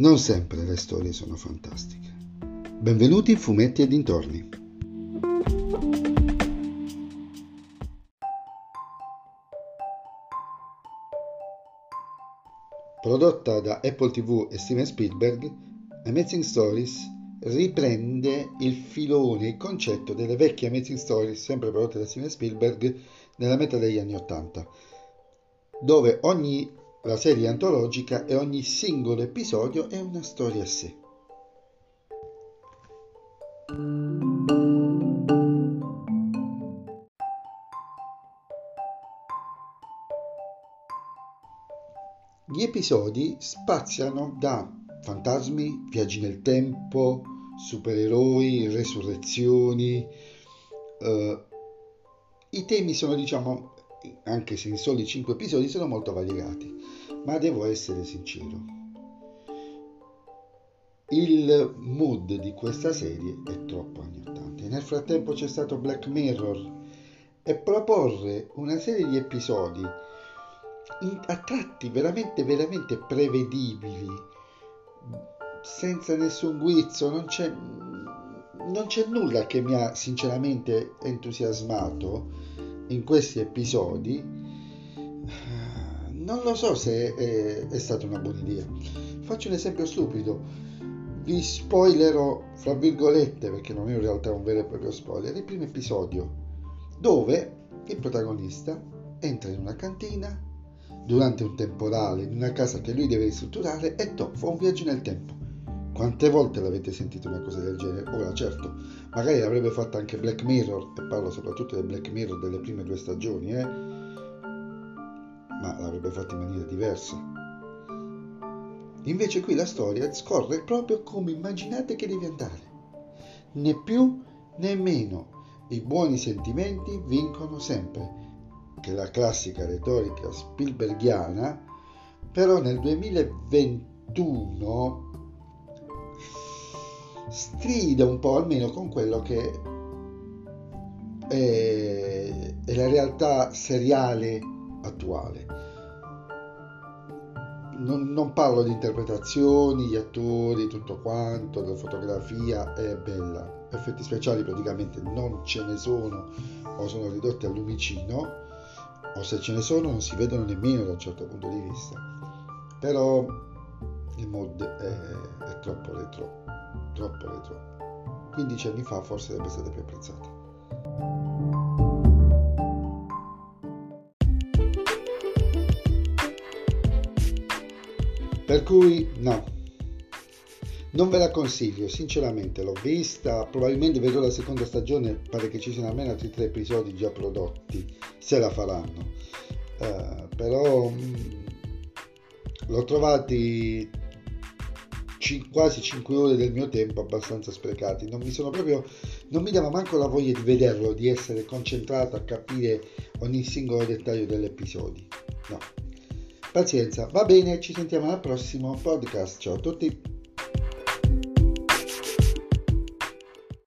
Non sempre le storie sono fantastiche. Benvenuti in Fumetti e dintorni. Prodotta da Apple TV e Steven Spielberg, Amazing Stories riprende il filone, il concetto delle vecchie Amazing Stories, sempre prodotte da Steven Spielberg, nella metà degli anni Ottanta, dove ogni la serie antologica e ogni singolo episodio è una storia a sé. Gli episodi spaziano da fantasmi, viaggi nel tempo, supereroi, resurrezioni. Uh, I temi sono, diciamo, anche se in soli 5 episodi, sono molto variegati, ma devo essere sincero. Il mood di questa serie è troppo anni 80. Nel frattempo c'è stato Black Mirror e proporre una serie di episodi a tratti veramente, veramente prevedibili, senza nessun guizzo, non c'è, non c'è nulla che mi ha sinceramente entusiasmato in questi episodi. Non lo so se è, è stata una buona idea. Faccio un esempio stupido. Vi spoilerò, fra virgolette, perché non è in realtà un vero e proprio spoiler, il primo episodio, dove il protagonista entra in una cantina durante un temporale in una casa che lui deve ristrutturare e fa un viaggio nel tempo. Quante volte l'avete sentito una cosa del genere? Ora certo, magari l'avrebbe fatta anche Black Mirror, e parlo soprattutto del Black Mirror delle prime due stagioni, eh? Ma l'avrebbe fatta in maniera diversa. Invece qui la storia scorre proprio come immaginate che deve andare. Né più né meno. I buoni sentimenti vincono sempre che è la classica retorica Spielbergiana, però nel 2021 stride un po' almeno con quello che è la realtà seriale attuale. Non, non, parlo di interpretazioni, gli attori, tutto quanto, la fotografia è bella. Effetti speciali praticamente non ce ne sono o sono ridotti al lumicino o se ce ne sono non si vedono nemmeno da un certo punto di vista. Però il mood è, è troppo retro, troppo retro. 15 anni fa forse sarebbe stata più apprezzata. Per cui no, non ve la consiglio, sinceramente l'ho vista, probabilmente vedrò la seconda stagione, pare che ci siano almeno altri tre episodi già prodotti, se la faranno. Uh, però mh, mm, l'ho trovati c- quasi 5 ore del mio tempo abbastanza sprecati, non mi sono proprio, non mi dava manco la voglia di vederlo, di essere concentrato a capire ogni singolo dettaglio degli episodi. No. Pazienza, va bene, ci sentiamo al prossimo podcast. Ciao a tutti.